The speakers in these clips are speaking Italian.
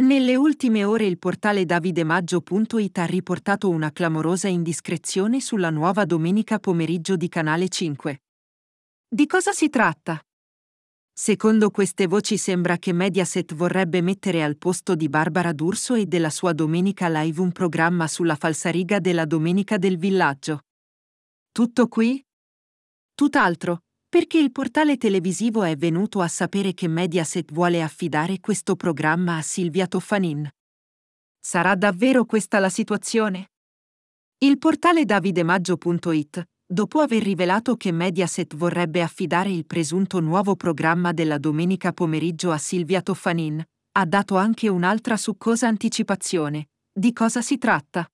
Nelle ultime ore il portale davidemaggio.it ha riportato una clamorosa indiscrezione sulla nuova domenica pomeriggio di Canale 5. Di cosa si tratta? Secondo queste voci sembra che Mediaset vorrebbe mettere al posto di Barbara D'Urso e della sua Domenica Live un programma sulla falsariga della Domenica del Villaggio. Tutto qui? Tutt'altro, perché il portale televisivo è venuto a sapere che Mediaset vuole affidare questo programma a Silvia Toffanin. Sarà davvero questa la situazione? Il portale davidemaggio.it, dopo aver rivelato che Mediaset vorrebbe affidare il presunto nuovo programma della domenica pomeriggio a Silvia Toffanin, ha dato anche un'altra succosa anticipazione. Di cosa si tratta?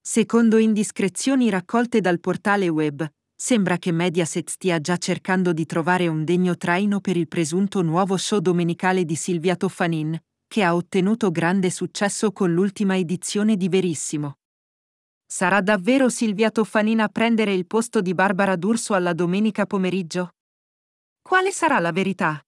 Secondo indiscrezioni raccolte dal portale web, Sembra che Mediaset stia già cercando di trovare un degno traino per il presunto nuovo show domenicale di Silvia Toffanin, che ha ottenuto grande successo con l'ultima edizione di Verissimo. Sarà davvero Silvia Toffanin a prendere il posto di Barbara D'Urso alla domenica pomeriggio? Quale sarà la verità?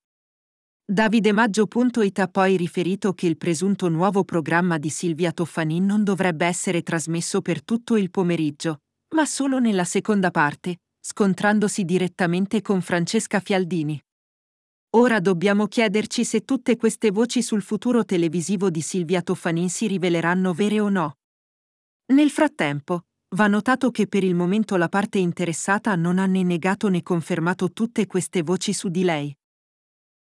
Davidemaggio.it ha poi riferito che il presunto nuovo programma di Silvia Toffanin non dovrebbe essere trasmesso per tutto il pomeriggio, ma solo nella seconda parte, scontrandosi direttamente con Francesca Fialdini. Ora dobbiamo chiederci se tutte queste voci sul futuro televisivo di Silvia Toffanin si riveleranno vere o no. Nel frattempo, va notato che per il momento la parte interessata non ha né negato né confermato tutte queste voci su di lei.